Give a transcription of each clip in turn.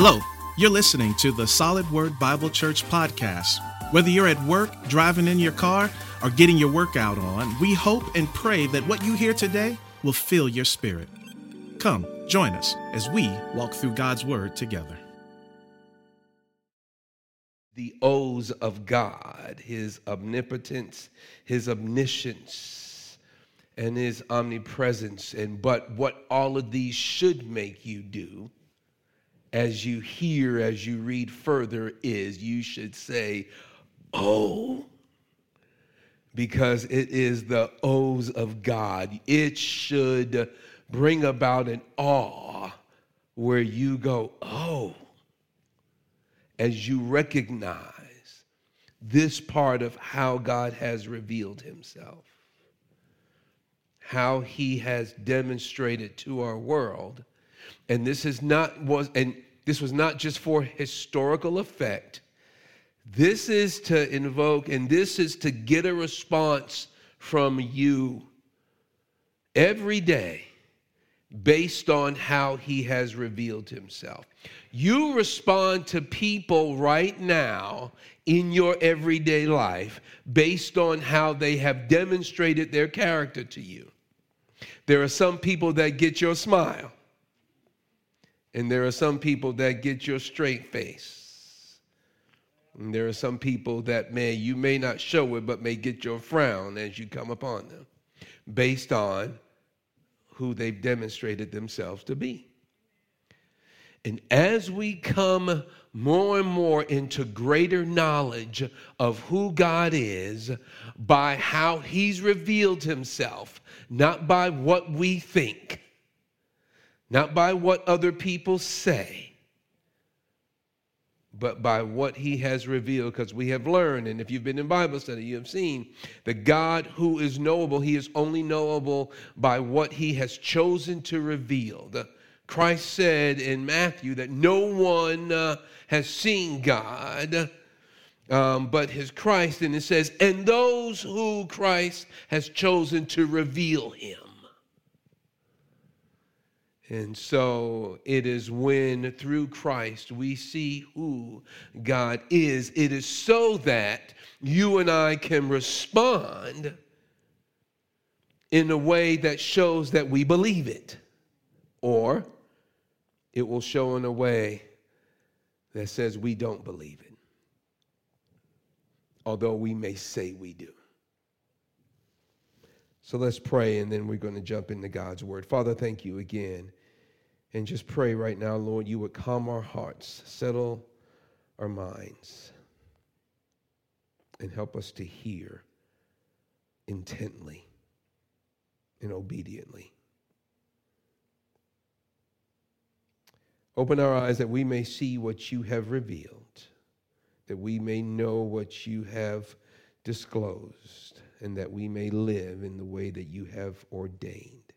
Hello, you're listening to the Solid Word Bible Church podcast. Whether you're at work, driving in your car, or getting your workout on, we hope and pray that what you hear today will fill your spirit. Come, join us as we walk through God's Word together. The O's of God, His omnipotence, His omniscience, and His omnipresence. And but what all of these should make you do as you hear, as you read further, is you should say, Oh, because it is the O's of God. It should bring about an awe where you go, Oh, as you recognize this part of how God has revealed himself, how he has demonstrated to our world. And this is not was and this was not just for historical effect. This is to invoke and this is to get a response from you every day based on how he has revealed himself. You respond to people right now in your everyday life based on how they have demonstrated their character to you. There are some people that get your smile, and there are some people that get your straight face. And there are some people that may, you may not show it, but may get your frown as you come upon them based on who they've demonstrated themselves to be. And as we come more and more into greater knowledge of who God is by how He's revealed Himself, not by what we think, not by what other people say, but by what he has revealed, because we have learned, and if you've been in Bible study, you have seen the God who is knowable, he is only knowable by what he has chosen to reveal. The, Christ said in Matthew that no one uh, has seen God. Um, but his Christ, and it says, and those who Christ has chosen to reveal him. And so it is when through Christ we see who God is. It is so that you and I can respond in a way that shows that we believe it, or it will show in a way that says we don't believe it, although we may say we do. So let's pray, and then we're going to jump into God's word. Father, thank you again and just pray right now, Lord, you would calm our hearts, settle our minds, and help us to hear intently and obediently. Open our eyes that we may see what you have revealed, that we may know what you have disclosed, and that we may live in the way that you have ordained.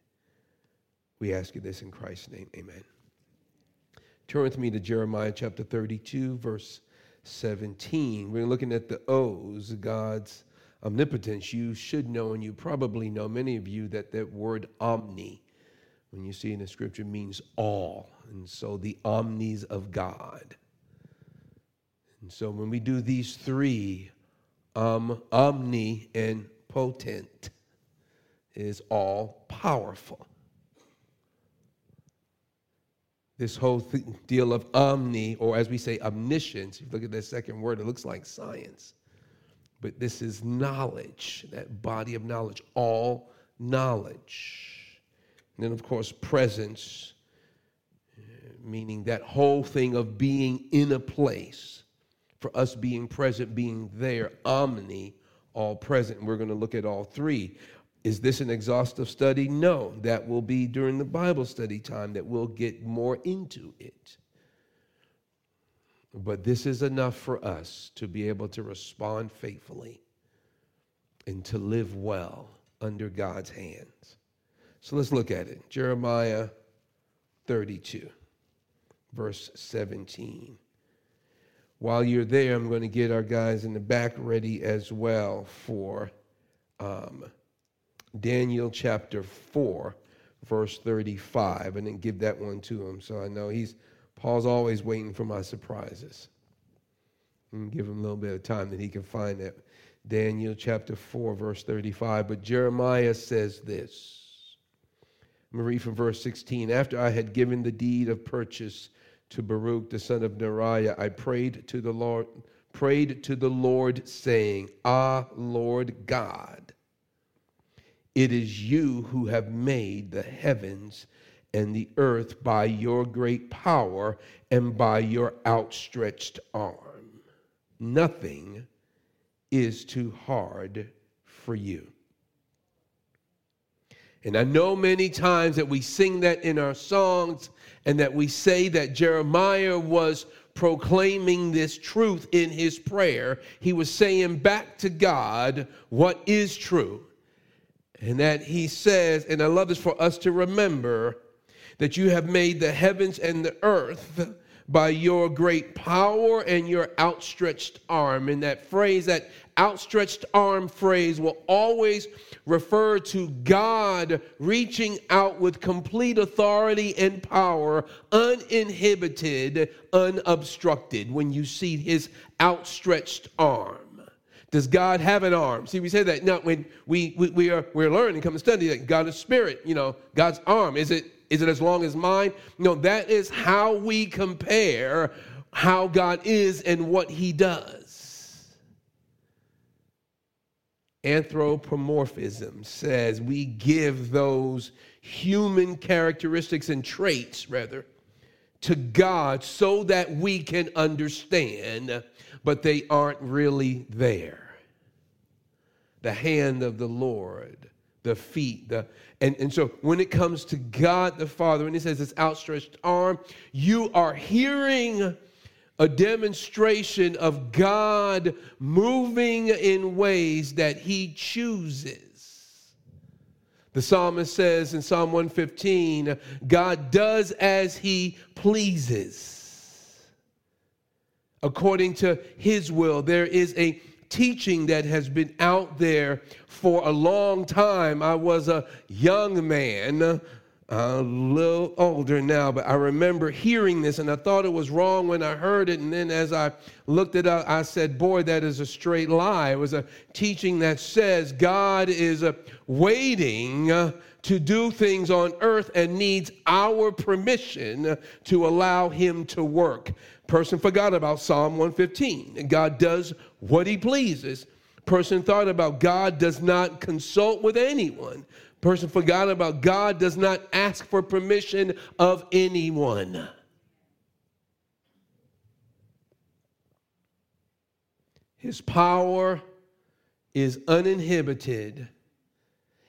We ask you this in Christ's name. Amen. Turn with me to Jeremiah chapter 32, verse 17. We're looking at the O's, God's omnipotence. You should know, and you probably know, many of you, that that word omni, when you see in the scripture, means all. And so the omnis of God. And so when we do these three, um, omni and potent is all powerful this whole th- deal of omni, or as we say, omniscience. If you look at that second word, it looks like science. But this is knowledge, that body of knowledge, all knowledge. And then, of course, presence, meaning that whole thing of being in a place, for us being present, being there, omni, all present. And we're going to look at all three. Is this an exhaustive study? No. That will be during the Bible study time that we'll get more into it. But this is enough for us to be able to respond faithfully and to live well under God's hands. So let's look at it. Jeremiah 32, verse 17. While you're there, I'm going to get our guys in the back ready as well for. Um, Daniel chapter 4, verse 35, and then give that one to him. So I know he's Paul's always waiting for my surprises. And give him a little bit of time that he can find that. Daniel chapter 4, verse 35. But Jeremiah says this. I'm going to read from verse 16. After I had given the deed of purchase to Baruch the son of Neriah, I prayed to the Lord, prayed to the Lord, saying, Ah, Lord God, it is you who have made the heavens and the earth by your great power and by your outstretched arm. Nothing is too hard for you. And I know many times that we sing that in our songs and that we say that Jeremiah was proclaiming this truth in his prayer. He was saying back to God what is true. And that he says, and I love this for us to remember, that you have made the heavens and the earth by your great power and your outstretched arm. And that phrase, that outstretched arm phrase, will always refer to God reaching out with complete authority and power, uninhibited, unobstructed, when you see his outstretched arm. Does God have an arm? See, we say that now when we, we, we are we're learning, come to study that God is spirit, you know, God's arm. Is it is it as long as mine? No, that is how we compare how God is and what he does. Anthropomorphism says we give those human characteristics and traits, rather, to God so that we can understand, but they aren't really there. The hand of the Lord, the feet, the and, and so when it comes to God the Father, when he says his outstretched arm, you are hearing a demonstration of God moving in ways that he chooses. The psalmist says in Psalm 115, God does as he pleases. According to his will, there is a teaching that has been out there for a long time. I was a young man, a little older now, but I remember hearing this and I thought it was wrong when I heard it. And then as I looked it up, I said, Boy, that is a straight lie. It was a teaching that says God is uh, waiting uh, to do things on earth and needs our permission to allow him to work. Person forgot about Psalm 115. God does what he pleases. Person thought about God does not consult with anyone. Person forgot about God does not ask for permission of anyone. His power is uninhibited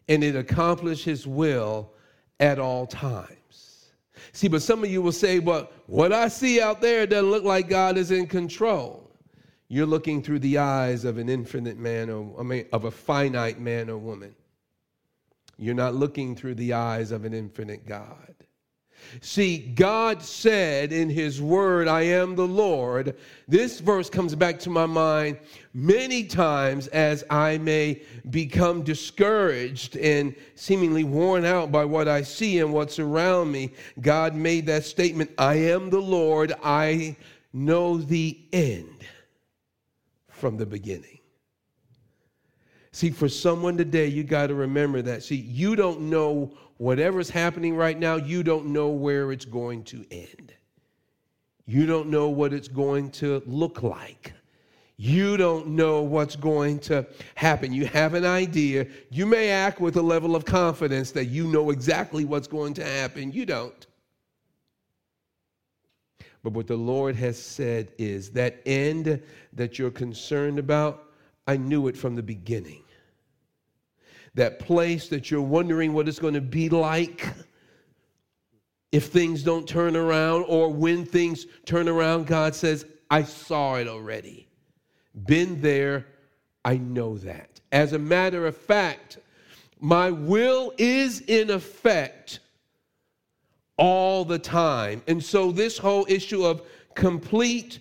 and it accomplishes his will at all times. See, but some of you will say, but what I see out there doesn't look like God is in control. You're looking through the eyes of an infinite man or I mean, of a finite man or woman. You're not looking through the eyes of an infinite God. See, God said in His Word, I am the Lord. This verse comes back to my mind many times as I may become discouraged and seemingly worn out by what I see and what's around me. God made that statement I am the Lord, I know the end from the beginning. See, for someone today, you got to remember that. See, you don't know whatever's happening right now, you don't know where it's going to end. You don't know what it's going to look like. You don't know what's going to happen. You have an idea. You may act with a level of confidence that you know exactly what's going to happen. You don't. But what the Lord has said is that end that you're concerned about, I knew it from the beginning that place that you're wondering what it's going to be like if things don't turn around or when things turn around, God says, I saw it already. Been there, I know that. As a matter of fact, my will is in effect all the time. And so, this whole issue of complete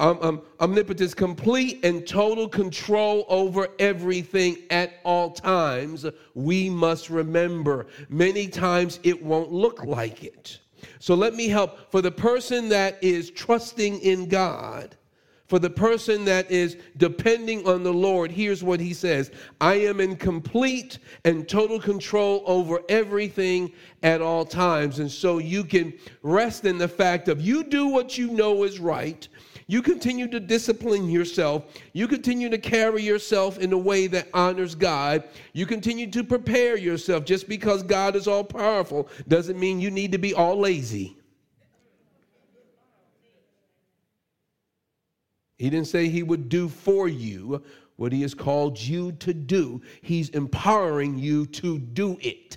um, um, omnipotence, complete and total control over everything at all times, we must remember. Many times it won't look like it. So let me help. For the person that is trusting in God, for the person that is depending on the Lord, here's what he says I am in complete and total control over everything at all times. And so you can rest in the fact of you do what you know is right. You continue to discipline yourself. You continue to carry yourself in a way that honors God. You continue to prepare yourself. Just because God is all powerful doesn't mean you need to be all lazy. He didn't say he would do for you what he has called you to do, he's empowering you to do it.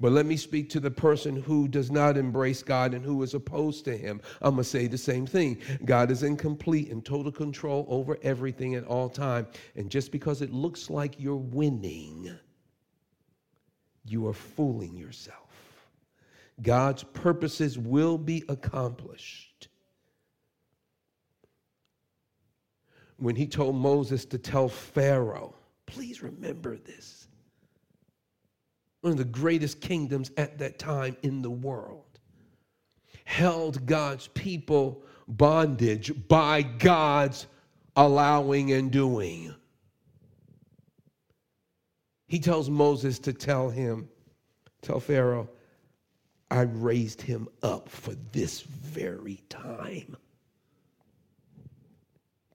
But let me speak to the person who does not embrace God and who is opposed to Him. I'm going to say the same thing. God is in complete and total control over everything at all time. And just because it looks like you're winning, you are fooling yourself. God's purposes will be accomplished. when he told Moses to tell Pharaoh, please remember this. One of the greatest kingdoms at that time in the world held God's people bondage by God's allowing and doing. He tells Moses to tell him, tell Pharaoh, I raised him up for this very time.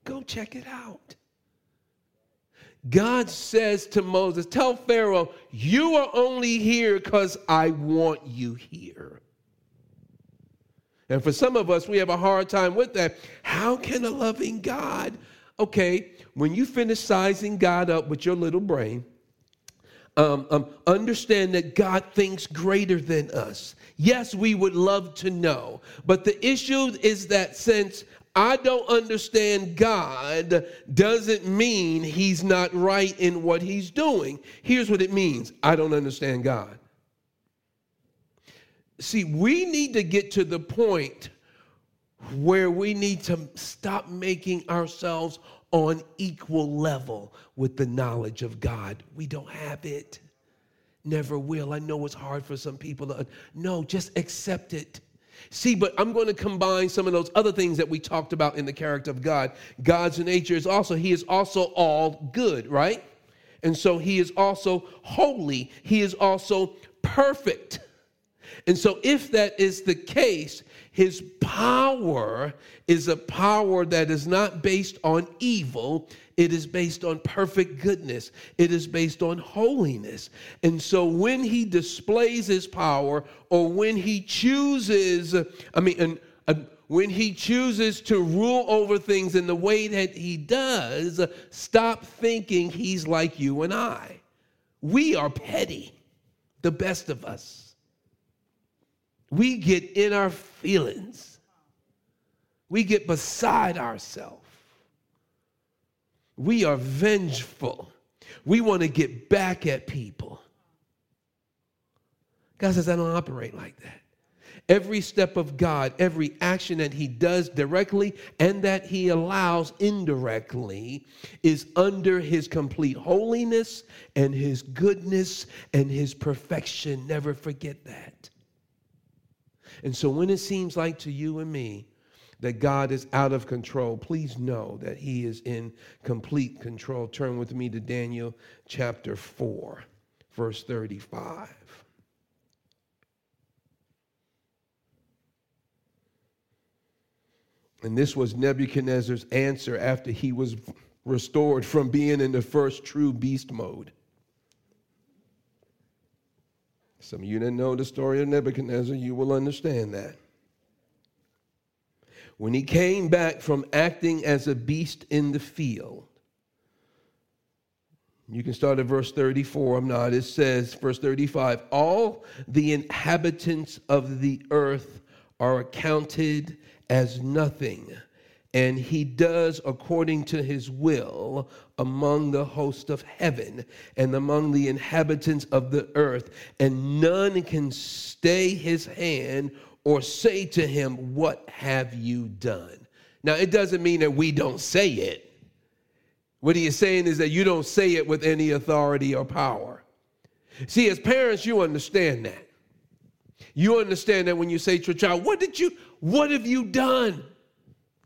Go check it out. God says to Moses, Tell Pharaoh, you are only here because I want you here. And for some of us, we have a hard time with that. How can a loving God, okay, when you finish sizing God up with your little brain, um, um, understand that God thinks greater than us. Yes, we would love to know, but the issue is that since I don't understand God doesn't mean he's not right in what he's doing. Here's what it means I don't understand God. See, we need to get to the point where we need to stop making ourselves on equal level with the knowledge of God. We don't have it. Never will. I know it's hard for some people to. No, just accept it. See, but I'm going to combine some of those other things that we talked about in the character of God. God's nature is also, He is also all good, right? And so He is also holy, He is also perfect. And so, if that is the case, his power is a power that is not based on evil, it is based on perfect goodness, it is based on holiness. And so when he displays his power or when he chooses, I mean, and, uh, when he chooses to rule over things in the way that he does, stop thinking he's like you and I. We are petty, the best of us we get in our feelings. We get beside ourselves. We are vengeful. We want to get back at people. God says, I don't operate like that. Every step of God, every action that He does directly and that He allows indirectly is under His complete holiness and His goodness and His perfection. Never forget that. And so when it seems like to you and me that God is out of control, please know that He is in complete control. Turn with me to Daniel chapter 4, verse 35. And this was Nebuchadnezzar's answer after he was restored from being in the first true beast mode. Some of you that know the story of Nebuchadnezzar, you will understand that. When he came back from acting as a beast in the field, you can start at verse 34. I'm not. It says, verse 35 All the inhabitants of the earth are accounted as nothing and he does according to his will among the host of heaven and among the inhabitants of the earth, and none can stay his hand or say to him, What have you done? Now, it doesn't mean that we don't say it. What he is saying is that you don't say it with any authority or power. See, as parents, you understand that. You understand that when you say to a child, What did you, what have you done?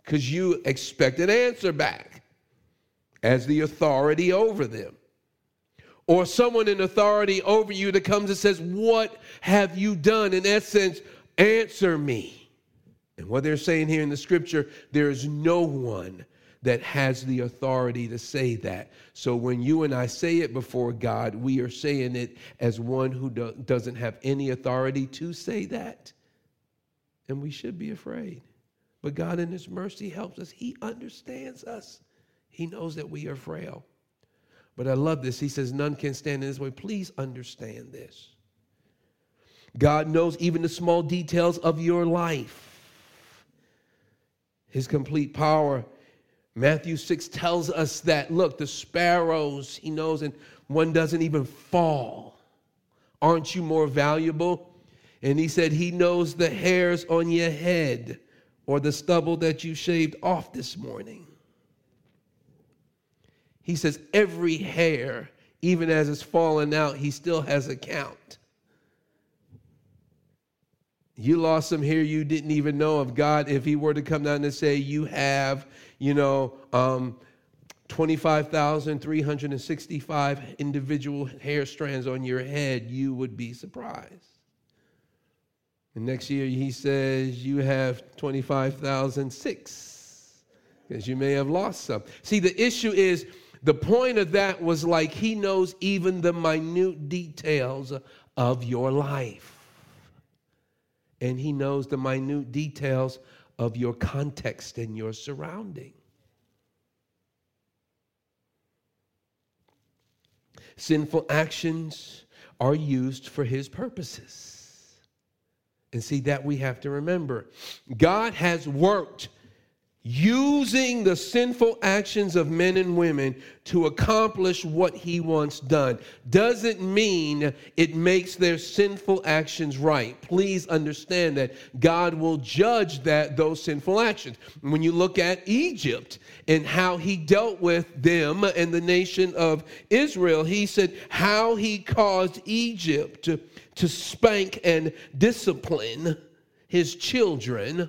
Because you expect an answer back as the authority over them. Or someone in authority over you that comes and says, What have you done? In essence, answer me. And what they're saying here in the scripture, there is no one that has the authority to say that. So when you and I say it before God, we are saying it as one who do- doesn't have any authority to say that. And we should be afraid. But God, in His mercy, helps us. He understands us, He knows that we are frail. But I love this. He says, None can stand in this way. Please understand this. God knows even the small details of your life. His complete power Matthew 6 tells us that, look, the sparrows, he knows, and one doesn't even fall. Aren't you more valuable? And he said, He knows the hairs on your head or the stubble that you shaved off this morning. He says, Every hair, even as it's fallen out, he still has a count. You lost some hair you didn't even know of God. If he were to come down and say, You have you know, um, 25,365 individual hair strands on your head, you would be surprised. And next year he says you have 25,006 because you may have lost some. See, the issue is the point of that was like he knows even the minute details of your life. And he knows the minute details of your context and your surrounding. Sinful actions are used for his purposes. And see, that we have to remember. God has worked using the sinful actions of men and women to accomplish what he wants done. Doesn't mean it makes their sinful actions right. Please understand that god will judge that those sinful actions. When you look at egypt and how he dealt with them and the nation of israel he said how he caused egypt to, to spank and discipline his children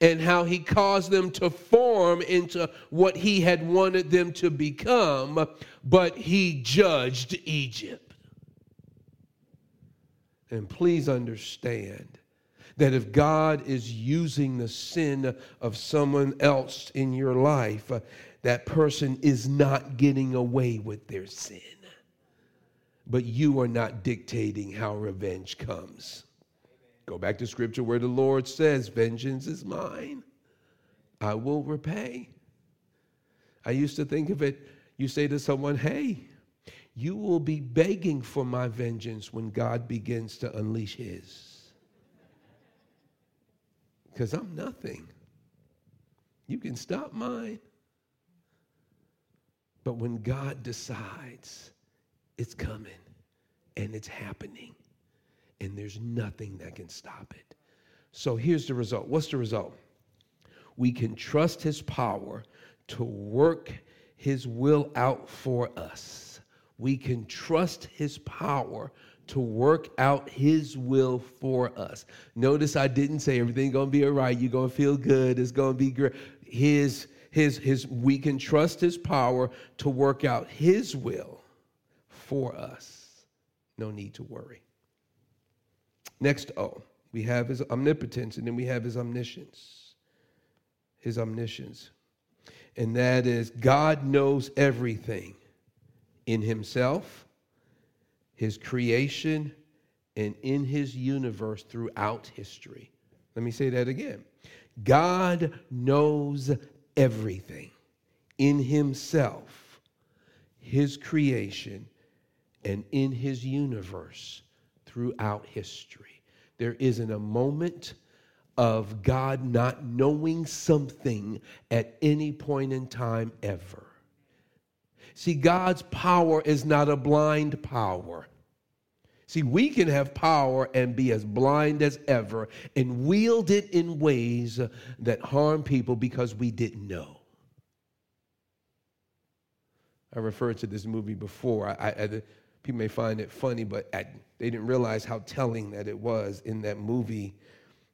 and how he caused them to form into what he had wanted them to become, but he judged Egypt. And please understand that if God is using the sin of someone else in your life, uh, that person is not getting away with their sin. But you are not dictating how revenge comes. Go back to scripture where the Lord says, Vengeance is mine, I will repay. I used to think of it, you say to someone, Hey, you will be begging for my vengeance when God begins to unleash his. Because I'm nothing. You can stop mine. But when God decides, it's coming and it's happening and there's nothing that can stop it. So here's the result. What's the result? We can trust his power to work his will out for us. We can trust his power to work out his will for us. Notice I didn't say everything's going to be all right, you're going to feel good, it's going to be great. His his his we can trust his power to work out his will for us. No need to worry. Next O, we have his omnipotence, and then we have his omniscience. His omniscience. And that is God knows everything in himself, his creation, and in his universe throughout history. Let me say that again. God knows everything in himself, his creation, and in his universe throughout history. There isn't a moment of God not knowing something at any point in time ever. See, God's power is not a blind power. See, we can have power and be as blind as ever and wield it in ways that harm people because we didn't know. I referred to this movie before. I, I, people may find it funny, but at, they didn't realize how telling that it was in that movie.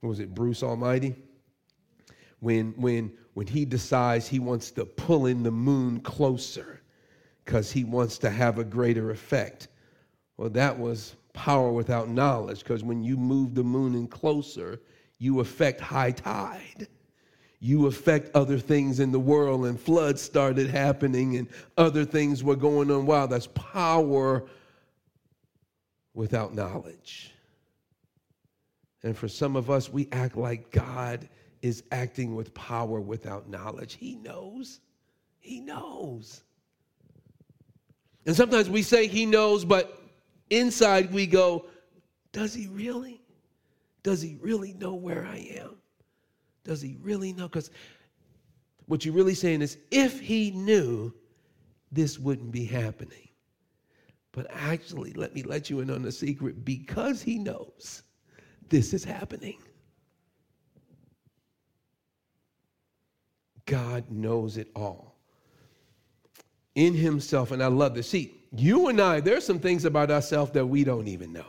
was it, Bruce Almighty? When, when, when he decides he wants to pull in the moon closer because he wants to have a greater effect. Well, that was power without knowledge because when you move the moon in closer, you affect high tide you affect other things in the world, and floods started happening, and other things were going on. Wow, that's power without knowledge. And for some of us, we act like God is acting with power without knowledge. He knows. He knows. And sometimes we say he knows, but inside we go, does he really? Does he really know where I am? Does he really know? Because what you're really saying is if he knew, this wouldn't be happening. But actually, let me let you in on a secret because he knows this is happening. God knows it all in himself. And I love this. See, you and I, there's some things about ourselves that we don't even know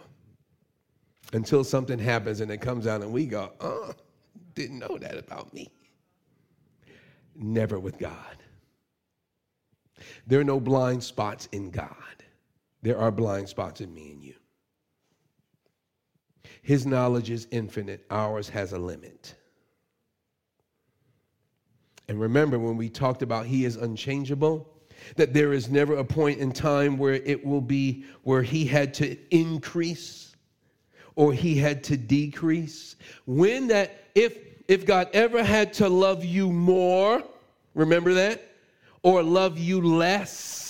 until something happens and it comes out and we go, oh, didn't know that about me. Never with God. There are no blind spots in God. There are blind spots in me and you. His knowledge is infinite, ours has a limit. And remember, when we talked about He is unchangeable, that there is never a point in time where it will be where He had to increase or He had to decrease. When that, if if God ever had to love you more, remember that? Or love you less,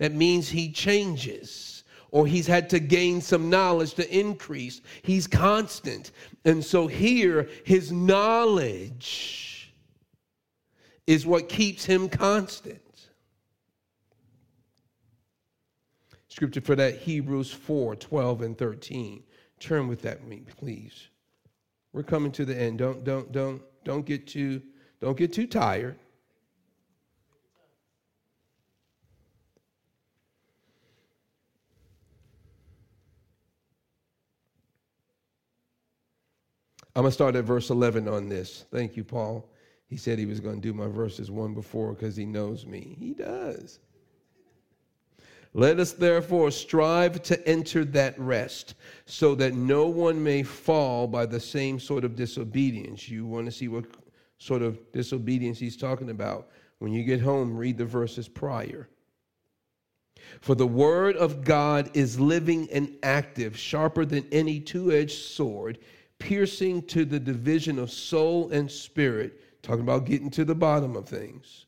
that means he changes. Or he's had to gain some knowledge to increase. He's constant. And so here, his knowledge is what keeps him constant. Scripture for that, Hebrews 4 12 and 13. Turn with that me, please. We're coming to the end. Don't don't don't don't get too don't get too tired. I'm going to start at verse 11 on this. Thank you, Paul. He said he was going to do my verses one before because he knows me. He does. Let us therefore strive to enter that rest, so that no one may fall by the same sort of disobedience. You want to see what sort of disobedience he's talking about? When you get home, read the verses prior. For the word of God is living and active, sharper than any two edged sword, piercing to the division of soul and spirit, talking about getting to the bottom of things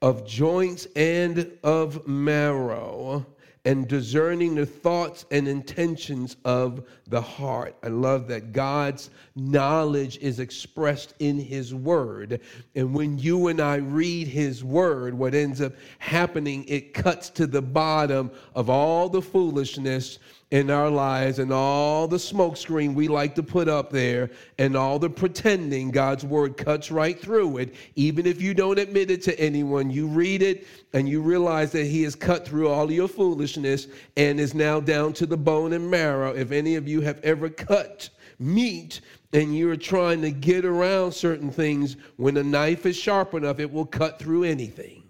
of joints and of marrow, and discerning the thoughts and intentions of the heart. I love that God's knowledge is expressed in His Word. And when you and I read His Word, what ends up happening, it cuts to the bottom of all the foolishness in our lives and all the smokescreen we like to put up there and all the pretending, God's word cuts right through it. Even if you don't admit it to anyone, you read it and you realize that He has cut through all your foolishness and is now down to the bone and marrow. If any of you have ever cut meat and you're trying to get around certain things, when a knife is sharp enough, it will cut through anything.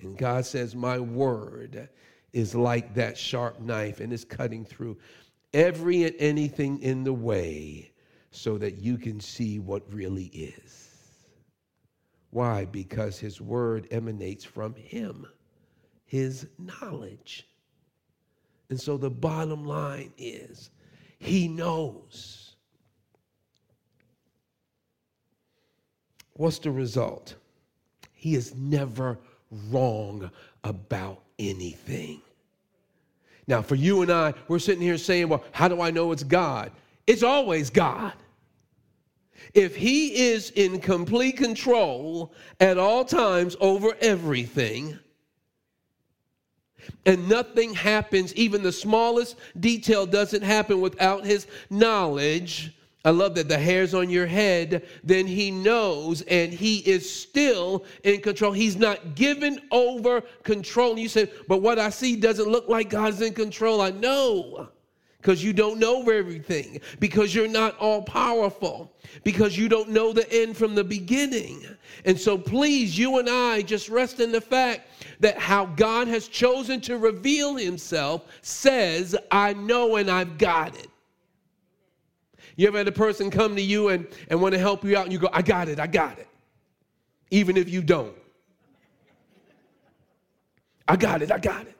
And God says, My word is like that sharp knife and is cutting through every and anything in the way so that you can see what really is. Why? Because his word emanates from him, his knowledge. And so the bottom line is he knows. What's the result? He is never wrong about anything. Now, for you and I, we're sitting here saying, well, how do I know it's God? It's always God. If He is in complete control at all times over everything, and nothing happens, even the smallest detail doesn't happen without His knowledge, I love that the hairs on your head, then he knows and he is still in control. He's not given over control. And you say, but what I see doesn't look like God's in control. I know because you don't know everything, because you're not all powerful, because you don't know the end from the beginning. And so, please, you and I just rest in the fact that how God has chosen to reveal himself says, I know and I've got it. You ever had a person come to you and, and want to help you out and you go, I got it, I got it. Even if you don't. I got it, I got it.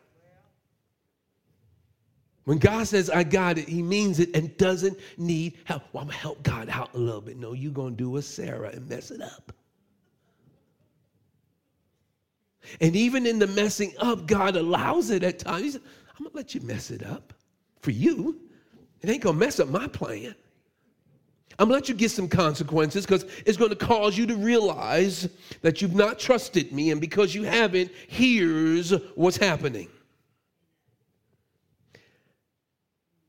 When God says, I got it, he means it and doesn't need help. Well, I'm going to help God out a little bit. No, you're going to do a Sarah and mess it up. And even in the messing up, God allows it at times. I'm going to let you mess it up for you. It ain't going to mess up my plan. I'm gonna let you get some consequences because it's gonna cause you to realize that you've not trusted me, and because you haven't, here's what's happening.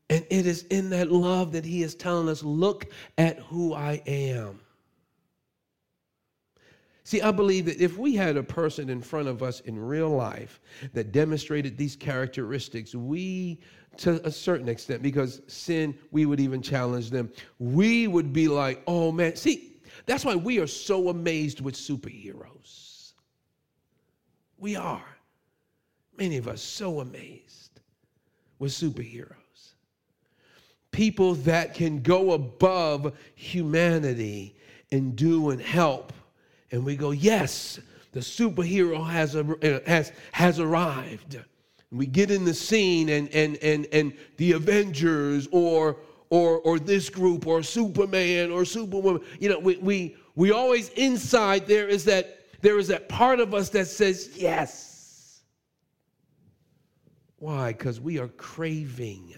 And it is in that love that he is telling us, look at who I am. See, I believe that if we had a person in front of us in real life that demonstrated these characteristics, we, to a certain extent, because sin, we would even challenge them, we would be like, oh man. See, that's why we are so amazed with superheroes. We are. Many of us so amazed with superheroes people that can go above humanity and do and help. And we go, yes, the superhero has, has, has arrived. We get in the scene and, and, and, and the Avengers or, or, or this group or Superman or Superwoman, you know, we, we, we always inside there is that there is that part of us that says yes. Why? Because we are craving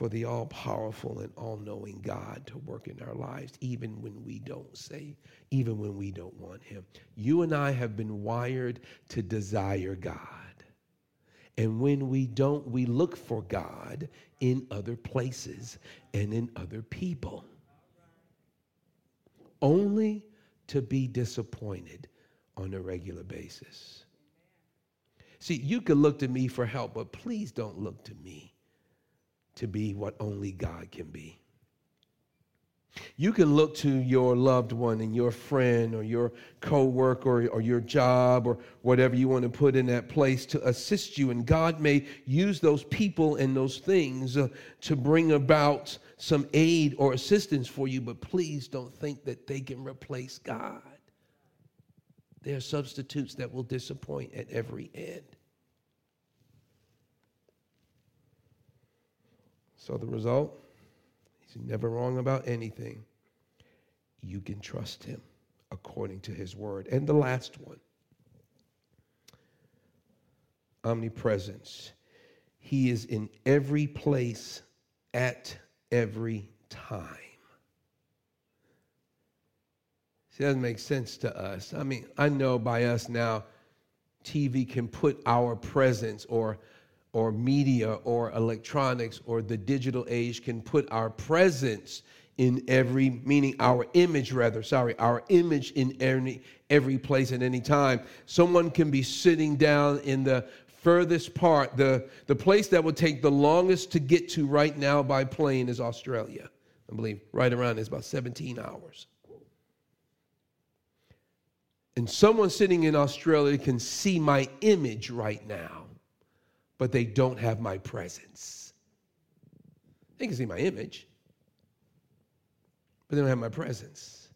for the all powerful and all knowing God to work in our lives, even when we don't say, even when we don't want Him. You and I have been wired to desire God. And when we don't, we look for God in other places and in other people, only to be disappointed on a regular basis. See, you can look to me for help, but please don't look to me to be what only God can be. You can look to your loved one and your friend or your coworker or, your job or whatever you want to put in that place to assist you. And God may use those people and those things uh, to bring about some aid or assistance for you, but please don't think that they can replace God. They are substitutes that will disappoint at every end. So the result, he's never wrong about anything. You can trust him according to his word. And the last one omnipresence. He is in every place at every time. See, that doesn't make sense to us. I mean, I know by us now, TV can put our presence or or media or electronics or the digital age can put our presence in every meaning our image rather sorry our image in every every place at any time. Someone can be sitting down in the furthest part. The the place that would take the longest to get to right now by plane is australia i believe. Right around is about 17 hours. And someone sitting in australia can see my image right now but they don't have my presence. They can see my image, but they don't have my presence.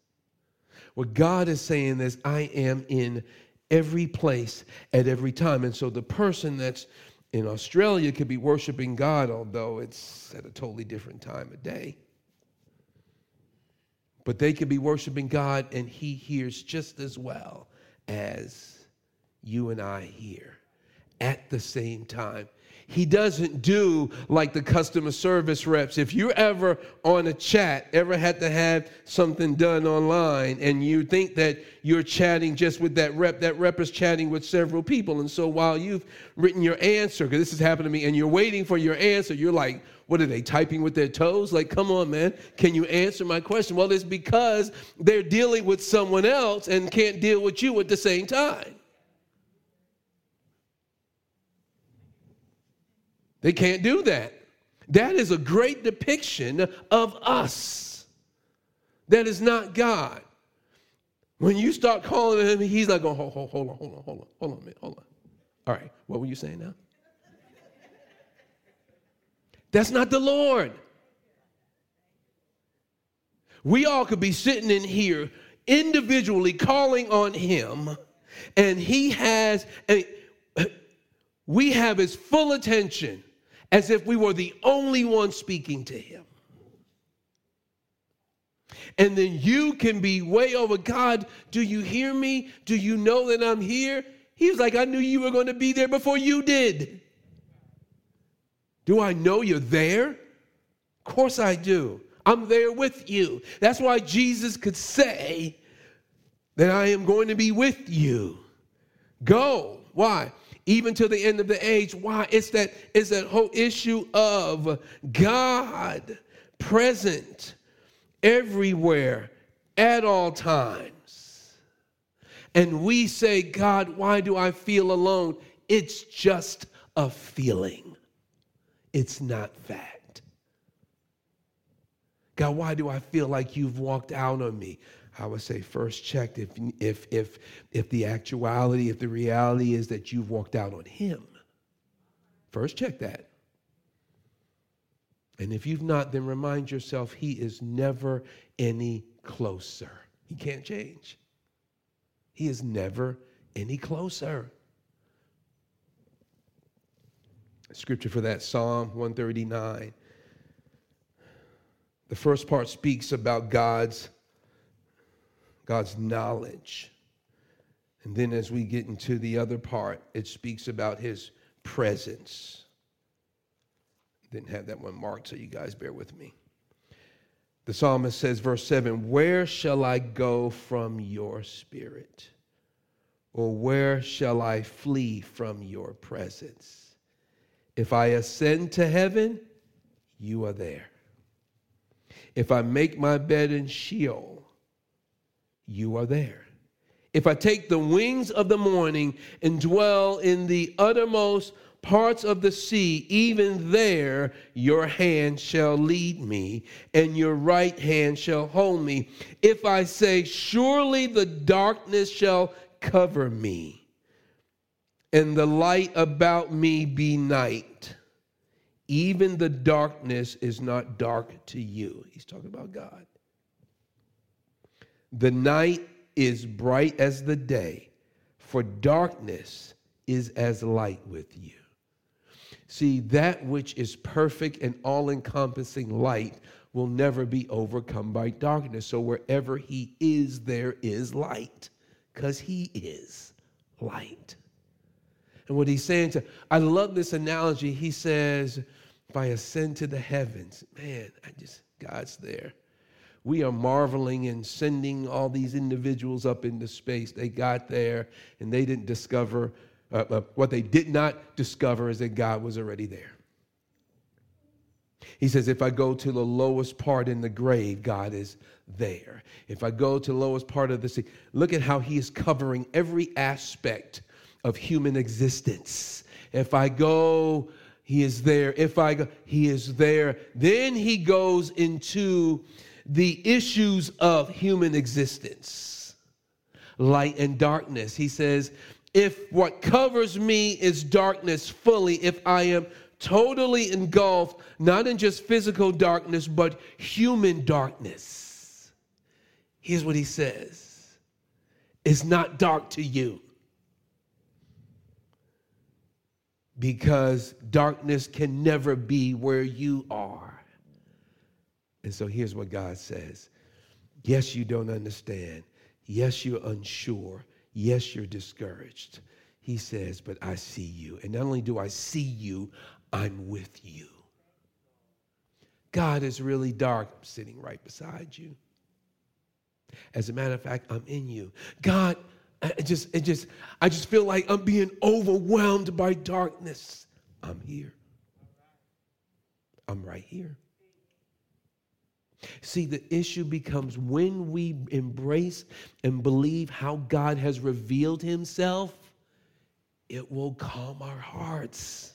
What God is saying is, I am in every place at every time. And so the person that's in Australia could be worshiping God, although it's at a totally different time of day. But they could be worshiping God, and He hears just as well as you and I hear at the same time. He doesn't do like the customer service reps. If you're ever on a chat, ever had to have something done online, and you think that you're chatting just with that rep, that rep is chatting with several people. And so while you've written your answer, because this has happened to me, and you're waiting for your answer, you're like, what are they typing with their toes? Like, come on, man, can you answer my question? Well, it's because they're dealing with someone else and can't deal with you at the same time. They can't do that. That is a great depiction of us. That is not God. When you start calling him, he's like, oh, hold, hold, hold on, hold on, hold on, hold on hold on. All right, what were you saying now? That's not the Lord. We all could be sitting in here individually calling on him, and he has, a, we have his full attention as if we were the only one speaking to him. And then you can be way over God. Do you hear me? Do you know that I'm here? He was like, I knew you were going to be there before you did. Do I know you're there? Of course I do. I'm there with you. That's why Jesus could say that I am going to be with you. Go. Why? Even to the end of the age. Why? It's that it's that whole issue of God present everywhere at all times. And we say, God, why do I feel alone? It's just a feeling, it's not fact. God, why do I feel like you've walked out on me? I would say first check if if if if the actuality, if the reality is that you've walked out on him. First check that. And if you've not, then remind yourself he is never any closer. He can't change. He is never any closer. Scripture for that Psalm 139. The first part speaks about God's God's knowledge. And then as we get into the other part, it speaks about his presence. Didn't have that one marked, so you guys bear with me. The psalmist says, verse 7 Where shall I go from your spirit? Or where shall I flee from your presence? If I ascend to heaven, you are there. If I make my bed in Sheol, you are there. If I take the wings of the morning and dwell in the uttermost parts of the sea, even there your hand shall lead me, and your right hand shall hold me. If I say, Surely the darkness shall cover me, and the light about me be night, even the darkness is not dark to you. He's talking about God. The night is bright as the day, for darkness is as light with you. See, that which is perfect and all encompassing light will never be overcome by darkness. So wherever He is, there is light, because He is light. And what He's saying to, I love this analogy. He says, if I ascend to the heavens, man, I just, God's there. We are marveling and sending all these individuals up into space. They got there and they didn't discover uh, uh, what they did not discover is that God was already there. He says, if I go to the lowest part in the grave, God is there. If I go to the lowest part of the sea, look at how he is covering every aspect of human existence. If I go, he is there. If I go, he is there. Then he goes into the issues of human existence light and darkness. He says, if what covers me is darkness fully, if I am totally engulfed, not in just physical darkness, but human darkness. Here's what he says it's not dark to you. Because darkness can never be where you are. And so here's what God says Yes, you don't understand. Yes, you're unsure. Yes, you're discouraged. He says, But I see you. And not only do I see you, I'm with you. God is really dark. I'm sitting right beside you. As a matter of fact, I'm in you. God, I just, just, I just feel like I'm being overwhelmed by darkness. I'm here. I'm right here. See, the issue becomes when we embrace and believe how God has revealed himself, it will calm our hearts.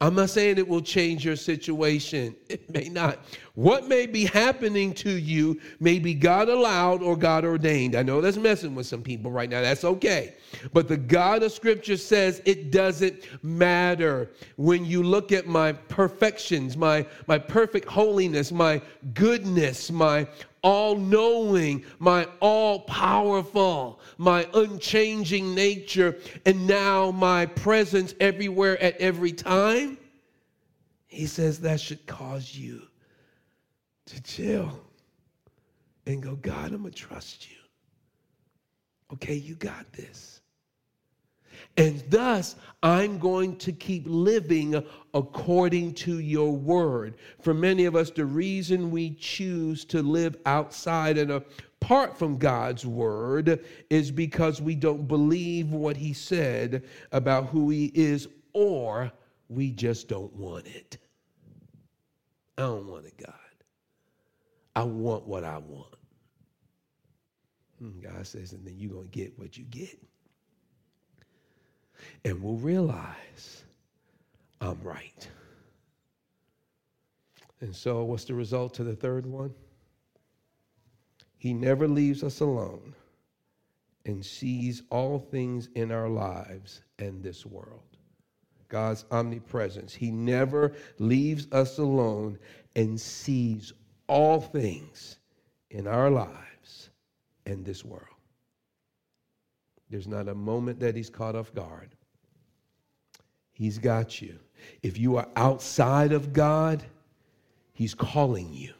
I'm not saying it will change your situation. It may not. What may be happening to you may be God allowed or God ordained. I know that's messing with some people right now. That's okay. But the God of Scripture says it doesn't matter. When you look at my perfections, my, my perfect holiness, my goodness, my all knowing, my all powerful, my unchanging nature, and now my presence everywhere at every time. He says that should cause you to chill and go, God, I'm going to trust you. Okay, you got this. And thus, I'm going to keep living according to your word. For many of us, the reason we choose to live outside and apart from God's word is because we don't believe what he said about who he is, or we just don't want it. I don't want it, God. I want what I want. Hmm, God says, and then you're going to get what you get and we'll realize I'm right. And so, what's the result to the third one? He never leaves us alone and sees all things in our lives and this world. God's omnipresence. He never leaves us alone and sees all things in our lives and this world. There's not a moment that he's caught off guard. He's got you. If you are outside of God, He's calling you.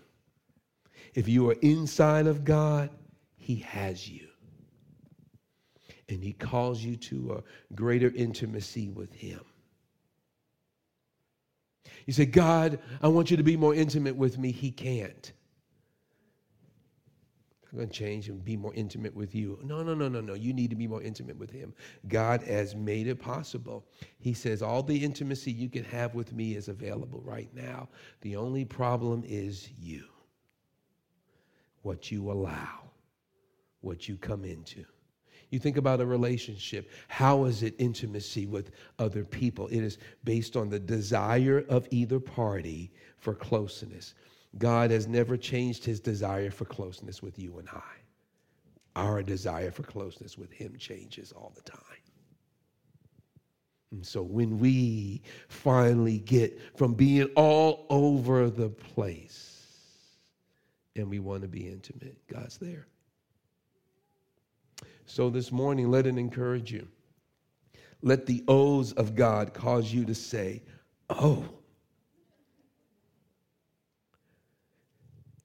If you are inside of God, He has you. And He calls you to a greater intimacy with Him. You say, God, I want you to be more intimate with me. He can't. I'm going to change and be more intimate with you. No, no, no, no, no. You need to be more intimate with him. God has made it possible. He says, All the intimacy you can have with me is available right now. The only problem is you. What you allow, what you come into. You think about a relationship. How is it intimacy with other people? It is based on the desire of either party for closeness. God has never changed his desire for closeness with you and I. Our desire for closeness with him changes all the time. And so when we finally get from being all over the place and we want to be intimate, God's there. So this morning, let it encourage you. Let the O's of God cause you to say, Oh,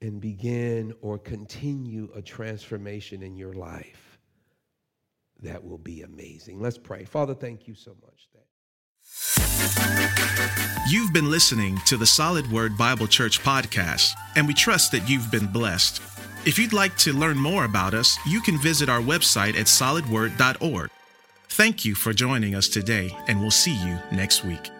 and begin or continue a transformation in your life that will be amazing. Let's pray. Father, thank you so much. You've been listening to the Solid Word Bible Church podcast, and we trust that you've been blessed. If you'd like to learn more about us, you can visit our website at solidword.org. Thank you for joining us today, and we'll see you next week.